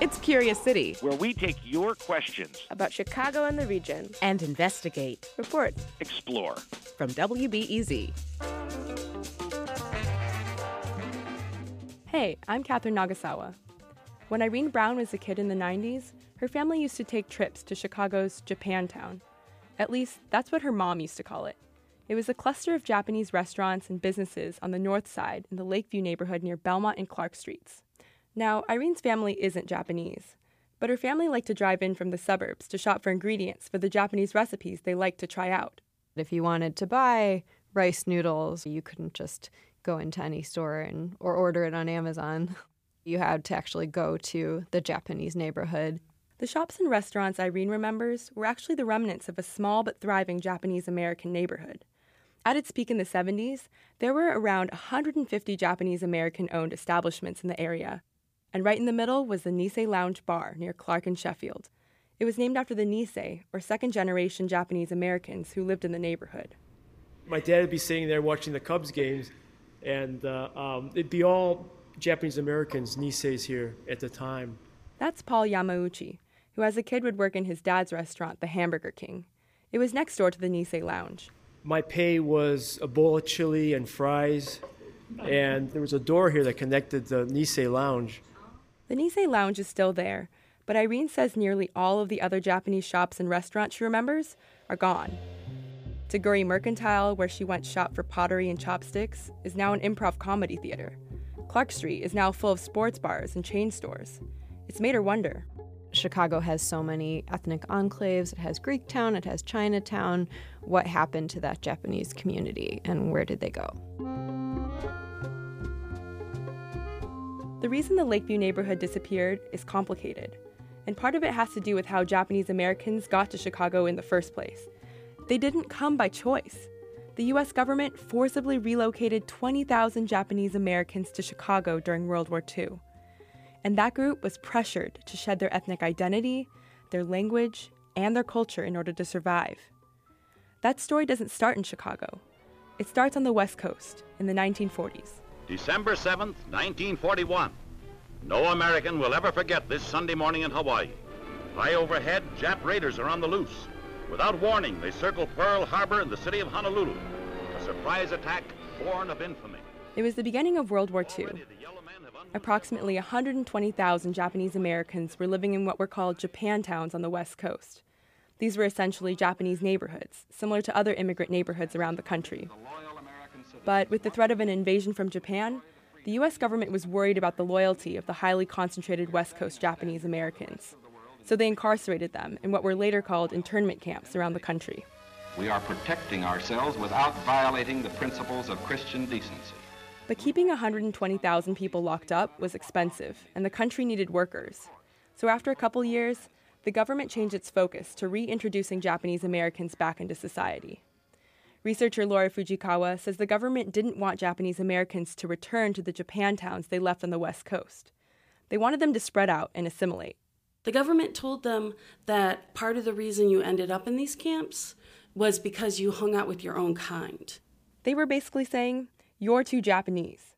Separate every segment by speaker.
Speaker 1: It's Curious City,
Speaker 2: where we take your questions
Speaker 1: about Chicago and the region
Speaker 3: and investigate,
Speaker 1: report,
Speaker 2: explore.
Speaker 3: From WBEZ.
Speaker 1: Hey, I'm Catherine Nagasawa. When Irene Brown was a kid in the 90s, her family used to take trips to Chicago's Japantown. At least, that's what her mom used to call it. It was a cluster of Japanese restaurants and businesses on the north side in the Lakeview neighborhood near Belmont and Clark Streets. Now, Irene's family isn't Japanese, but her family liked to drive in from the suburbs to shop for ingredients for the Japanese recipes they liked to try out.
Speaker 4: If you wanted to buy rice noodles, you couldn't just go into any store and or order it on Amazon. You had to actually go to the Japanese neighborhood.
Speaker 1: The shops and restaurants Irene remembers were actually the remnants of a small but thriving Japanese American neighborhood. At its peak in the 70s, there were around 150 Japanese American owned establishments in the area, and right in the middle was the Nisei Lounge Bar near Clark and Sheffield. It was named after the Nisei, or second generation Japanese Americans who lived in the neighborhood.
Speaker 5: My dad would be sitting there watching the Cubs games, and uh, um, it'd be all Japanese Americans, Niseis here at the time.
Speaker 1: That's Paul Yamauchi, who as a kid would work in his dad's restaurant, the Hamburger King. It was next door to the Nisei Lounge.
Speaker 5: My pay was a bowl of chili and fries, and there was a door here that connected the Nisei Lounge.
Speaker 1: The Nisei Lounge is still there, but Irene says nearly all of the other Japanese shops and restaurants she remembers are gone. Toguri Mercantile, where she once shop for pottery and chopsticks, is now an improv comedy theater. Clark Street is now full of sports bars and chain stores. It's made her wonder.
Speaker 4: Chicago has so many ethnic enclaves. It has Greektown, it has Chinatown. What happened to that Japanese community and where did they go?
Speaker 1: The reason the Lakeview neighborhood disappeared is complicated, and part of it has to do with how Japanese Americans got to Chicago in the first place. They didn't come by choice. The US government forcibly relocated 20,000 Japanese Americans to Chicago during World War II. And that group was pressured to shed their ethnic identity, their language, and their culture in order to survive. That story doesn't start in Chicago. It starts on the West Coast in the 1940s.
Speaker 6: December 7th, 1941. No American will ever forget this Sunday morning in Hawaii. High overhead, Jap raiders are on the loose. Without warning, they circle Pearl Harbor and the city of Honolulu. A surprise attack born of infamy.
Speaker 1: It was the beginning of World War II. Approximately 120,000 Japanese Americans were living in what were called Japantowns on the West Coast. These were essentially Japanese neighborhoods, similar to other immigrant neighborhoods around the country. But with the threat of an invasion from Japan, the U.S. government was worried about the loyalty of the highly concentrated West Coast Japanese Americans. So they incarcerated them in what were later called internment camps around the country.
Speaker 7: We are protecting ourselves without violating the principles of Christian decency.
Speaker 1: But keeping 120,000 people locked up was expensive, and the country needed workers. So after a couple years, the government changed its focus to reintroducing Japanese Americans back into society. Researcher Laura Fujikawa says the government didn't want Japanese Americans to return to the Japan towns they left on the West Coast. They wanted them to spread out and assimilate.
Speaker 8: The government told them that part of the reason you ended up in these camps was because you hung out with your own kind.
Speaker 1: They were basically saying, You're too Japanese.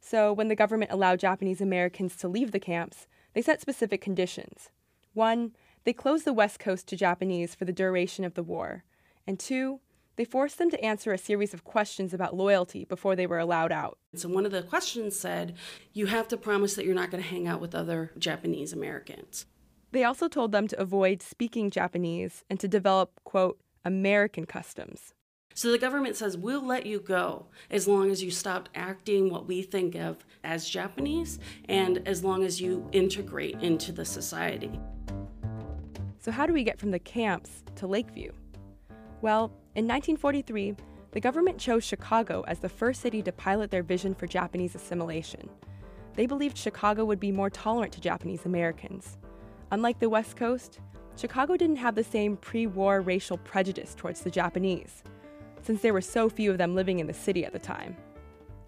Speaker 1: So when the government allowed Japanese Americans to leave the camps, they set specific conditions. One, they closed the West Coast to Japanese for the duration of the war. And two, they forced them to answer a series of questions about loyalty before they were allowed out.
Speaker 8: So, one of the questions said, You have to promise that you're not going to hang out with other Japanese Americans.
Speaker 1: They also told them to avoid speaking Japanese and to develop, quote, American customs.
Speaker 8: So the government says, we'll let you go as long as you stop acting what we think of as Japanese and as long as you integrate into the society.
Speaker 1: So, how do we get from the camps to Lakeview? Well, in 1943, the government chose Chicago as the first city to pilot their vision for Japanese assimilation. They believed Chicago would be more tolerant to Japanese Americans. Unlike the West Coast, Chicago didn't have the same pre war racial prejudice towards the Japanese, since there were so few of them living in the city at the time.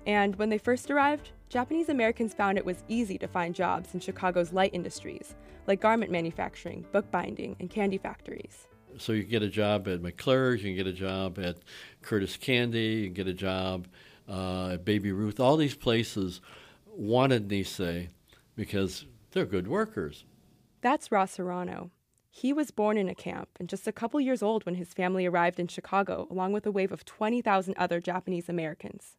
Speaker 1: And when they first arrived, Japanese Americans found it was easy to find jobs in Chicago's light industries, like garment manufacturing, bookbinding, and candy factories.
Speaker 9: So you get a job at McClure's, you can get a job at Curtis Candy, you can get a job uh, at Baby Ruth. All these places wanted Nisei because they're good workers.
Speaker 1: That's Ross Hirano. He was born in a camp and just a couple years old when his family arrived in Chicago, along with a wave of 20,000 other Japanese Americans.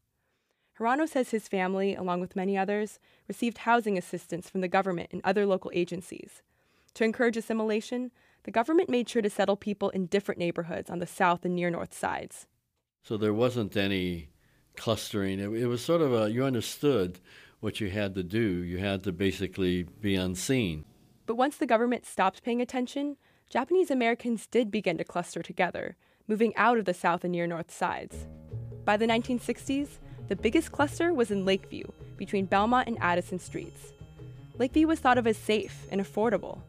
Speaker 1: Hirano says his family, along with many others, received housing assistance from the government and other local agencies. To encourage assimilation, the government made sure to settle people in different neighborhoods on the south and near north sides.
Speaker 9: So there wasn't any clustering. It, it was sort of a, you understood what you had to do. You had to basically be unseen.
Speaker 1: But once the government stopped paying attention, Japanese Americans did begin to cluster together, moving out of the south and near north sides. By the 1960s, the biggest cluster was in Lakeview, between Belmont and Addison streets. Lakeview was thought of as safe and affordable,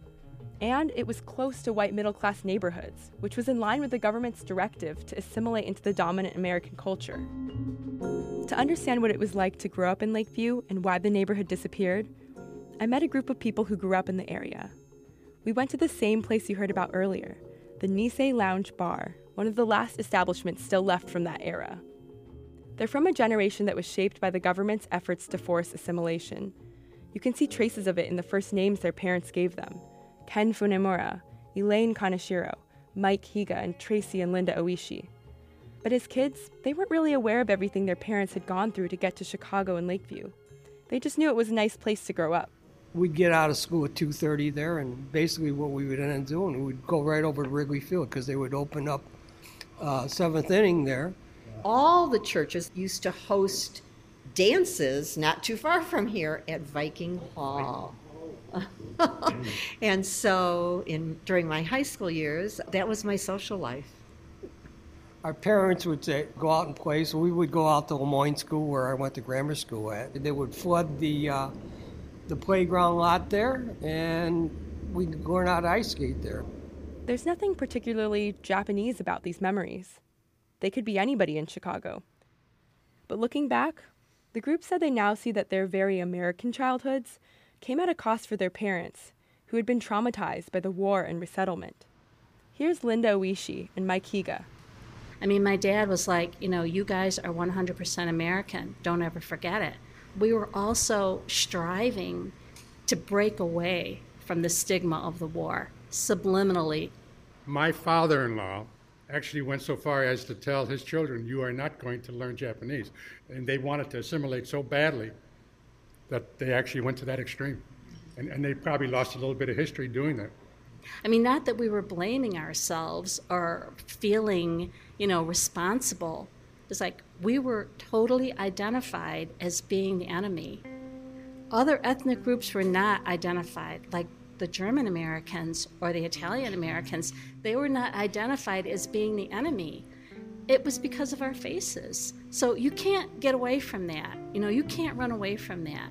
Speaker 1: and it was close to white middle class neighborhoods, which was in line with the government's directive to assimilate into the dominant American culture. To understand what it was like to grow up in Lakeview and why the neighborhood disappeared, I met a group of people who grew up in the area. We went to the same place you heard about earlier, the Nisei Lounge Bar, one of the last establishments still left from that era. They're from a generation that was shaped by the government's efforts to force assimilation. You can see traces of it in the first names their parents gave them Ken Funemura, Elaine Kaneshiro, Mike Higa, and Tracy and Linda Oishi. But as kids, they weren't really aware of everything their parents had gone through to get to Chicago and Lakeview. They just knew it was a nice place to grow up.
Speaker 10: We'd get out of school at 2.30 there, and basically what we would end up doing, we'd go right over to Wrigley Field because they would open up uh, seventh inning there
Speaker 11: all the churches used to host dances not too far from here at Viking Hall. and so in during my high school years, that was my social life.
Speaker 10: Our parents would say, go out and play, so we would go out to Lemoyne School where I went to grammar school at. They would flood the uh, the playground lot there, and we'd learn how to ice skate there.
Speaker 1: There's nothing particularly Japanese about these memories. They could be anybody in Chicago. But looking back, the group said they now see that their very American childhoods came at a cost for their parents, who had been traumatized by the war and resettlement. Here's Linda Oishi and Mike Higa.
Speaker 12: I mean, my dad was like, you know, you guys are 100% American. Don't ever forget it. We were also striving to break away from the stigma of the war subliminally.
Speaker 13: My father in law actually went so far as to tell his children, You are not going to learn Japanese. And they wanted to assimilate so badly that they actually went to that extreme. And, and they probably lost a little bit of history doing that.
Speaker 12: I mean, not that we were blaming ourselves or feeling, you know, responsible. It's like we were totally identified as being the enemy. Other ethnic groups were not identified, like the German Americans or the Italian Americans, they were not identified as being the enemy. It was because of our faces. So you can't get away from that. You know, you can't run away from that.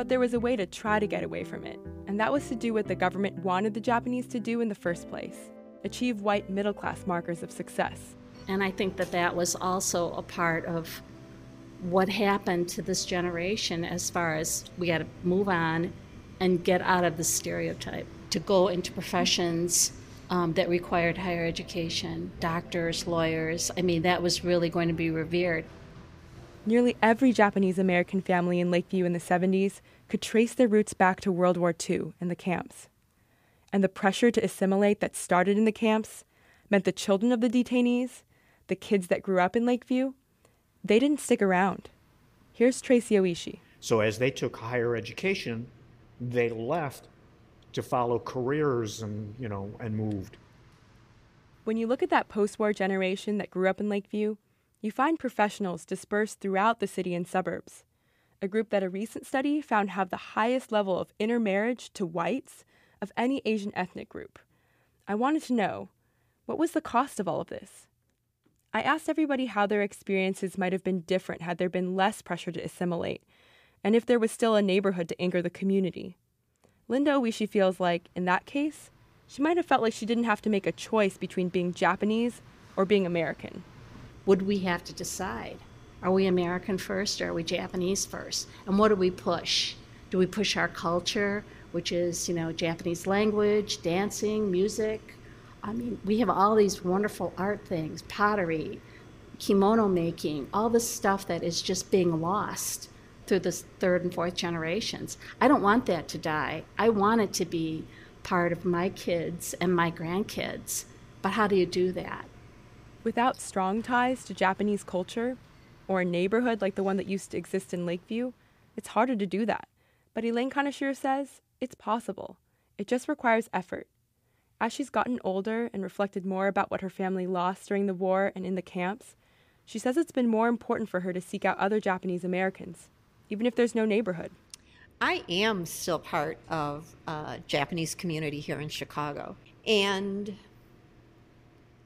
Speaker 1: But there was a way to try to get away from it, and that was to do what the government wanted the Japanese to do in the first place achieve white middle class markers of success.
Speaker 12: And I think that that was also a part of what happened to this generation as far as we got to move on and get out of the stereotype to go into professions um, that required higher education doctors lawyers i mean that was really going to be revered
Speaker 1: nearly every japanese american family in lakeview in the 70s could trace their roots back to world war ii and the camps and the pressure to assimilate that started in the camps meant the children of the detainees the kids that grew up in lakeview they didn't stick around. Here's Tracy Oishi.
Speaker 14: So as they took higher education, they left to follow careers and, you know, and moved.
Speaker 1: When you look at that post war generation that grew up in Lakeview, you find professionals dispersed throughout the city and suburbs. A group that a recent study found have the highest level of intermarriage to whites of any Asian ethnic group. I wanted to know what was the cost of all of this? I asked everybody how their experiences might have been different had there been less pressure to assimilate, and if there was still a neighborhood to anchor the community. Linda Oishi feels like, in that case, she might have felt like she didn't have to make a choice between being Japanese or being American.
Speaker 12: Would we have to decide? Are we American first or are we Japanese first? And what do we push? Do we push our culture, which is, you know, Japanese language, dancing, music? I mean, we have all these wonderful art things, pottery, kimono making, all this stuff that is just being lost through the third and fourth generations. I don't want that to die. I want it to be part of my kids and my grandkids. But how do you do that?
Speaker 1: Without strong ties to Japanese culture, or a neighborhood like the one that used to exist in Lakeview, it's harder to do that. But Elaine Kaneshiro says it's possible. It just requires effort. As she's gotten older and reflected more about what her family lost during the war and in the camps, she says it's been more important for her to seek out other Japanese Americans even if there's no neighborhood.
Speaker 11: I am still part of a Japanese community here in Chicago. And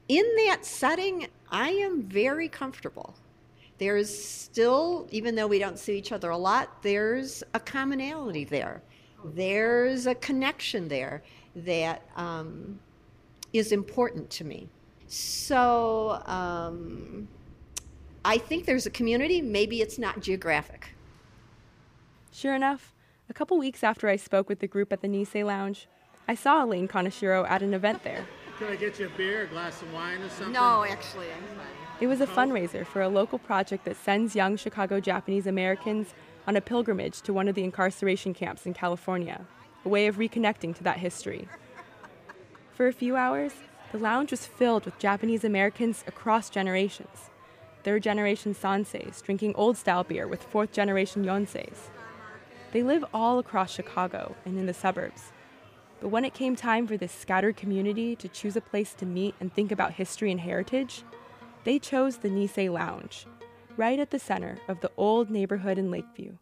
Speaker 11: in that setting, I am very comfortable. There's still, even though we don't see each other a lot, there's a commonality there. There's a connection there that um, is important to me. So um, I think there's a community. Maybe it's not geographic.
Speaker 1: Sure enough, a couple weeks after I spoke with the group at the Nisei Lounge, I saw Elaine Kaneshiro at an event there.
Speaker 15: Can I get you a beer, a glass of wine, or something?
Speaker 11: No, actually, I'm fine.
Speaker 1: It was a fundraiser for a local project that sends young Chicago Japanese Americans on a pilgrimage to one of the incarceration camps in California, a way of reconnecting to that history. For a few hours, the lounge was filled with Japanese Americans across generations. Third generation Sanseis drinking old style beer with fourth generation Yonseis. They live all across Chicago and in the suburbs. But when it came time for this scattered community to choose a place to meet and think about history and heritage, they chose the Nisei Lounge, right at the center of the old neighborhood in Lakeview.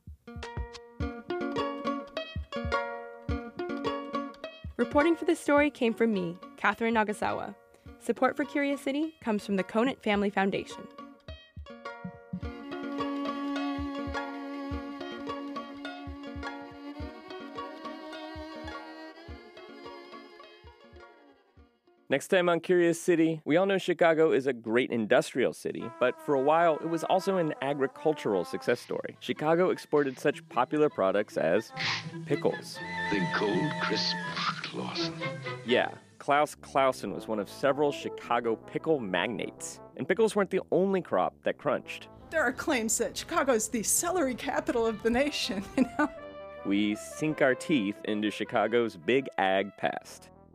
Speaker 1: Reporting for this story came from me, Catherine Nagasawa. Support for Curious City comes from the Conant Family Foundation.
Speaker 16: Next time on Curious City, we all know Chicago is a great industrial city, but for a while it was also an agricultural success story. Chicago exported such popular products as pickles.
Speaker 17: Think cold, crisp Claussen.
Speaker 16: Yeah, Claus Claussen was one of several Chicago pickle magnates. And pickles weren't the only crop that crunched.
Speaker 18: There are claims that Chicago's the celery capital of the nation, you know?
Speaker 16: We sink our teeth into Chicago's big ag past.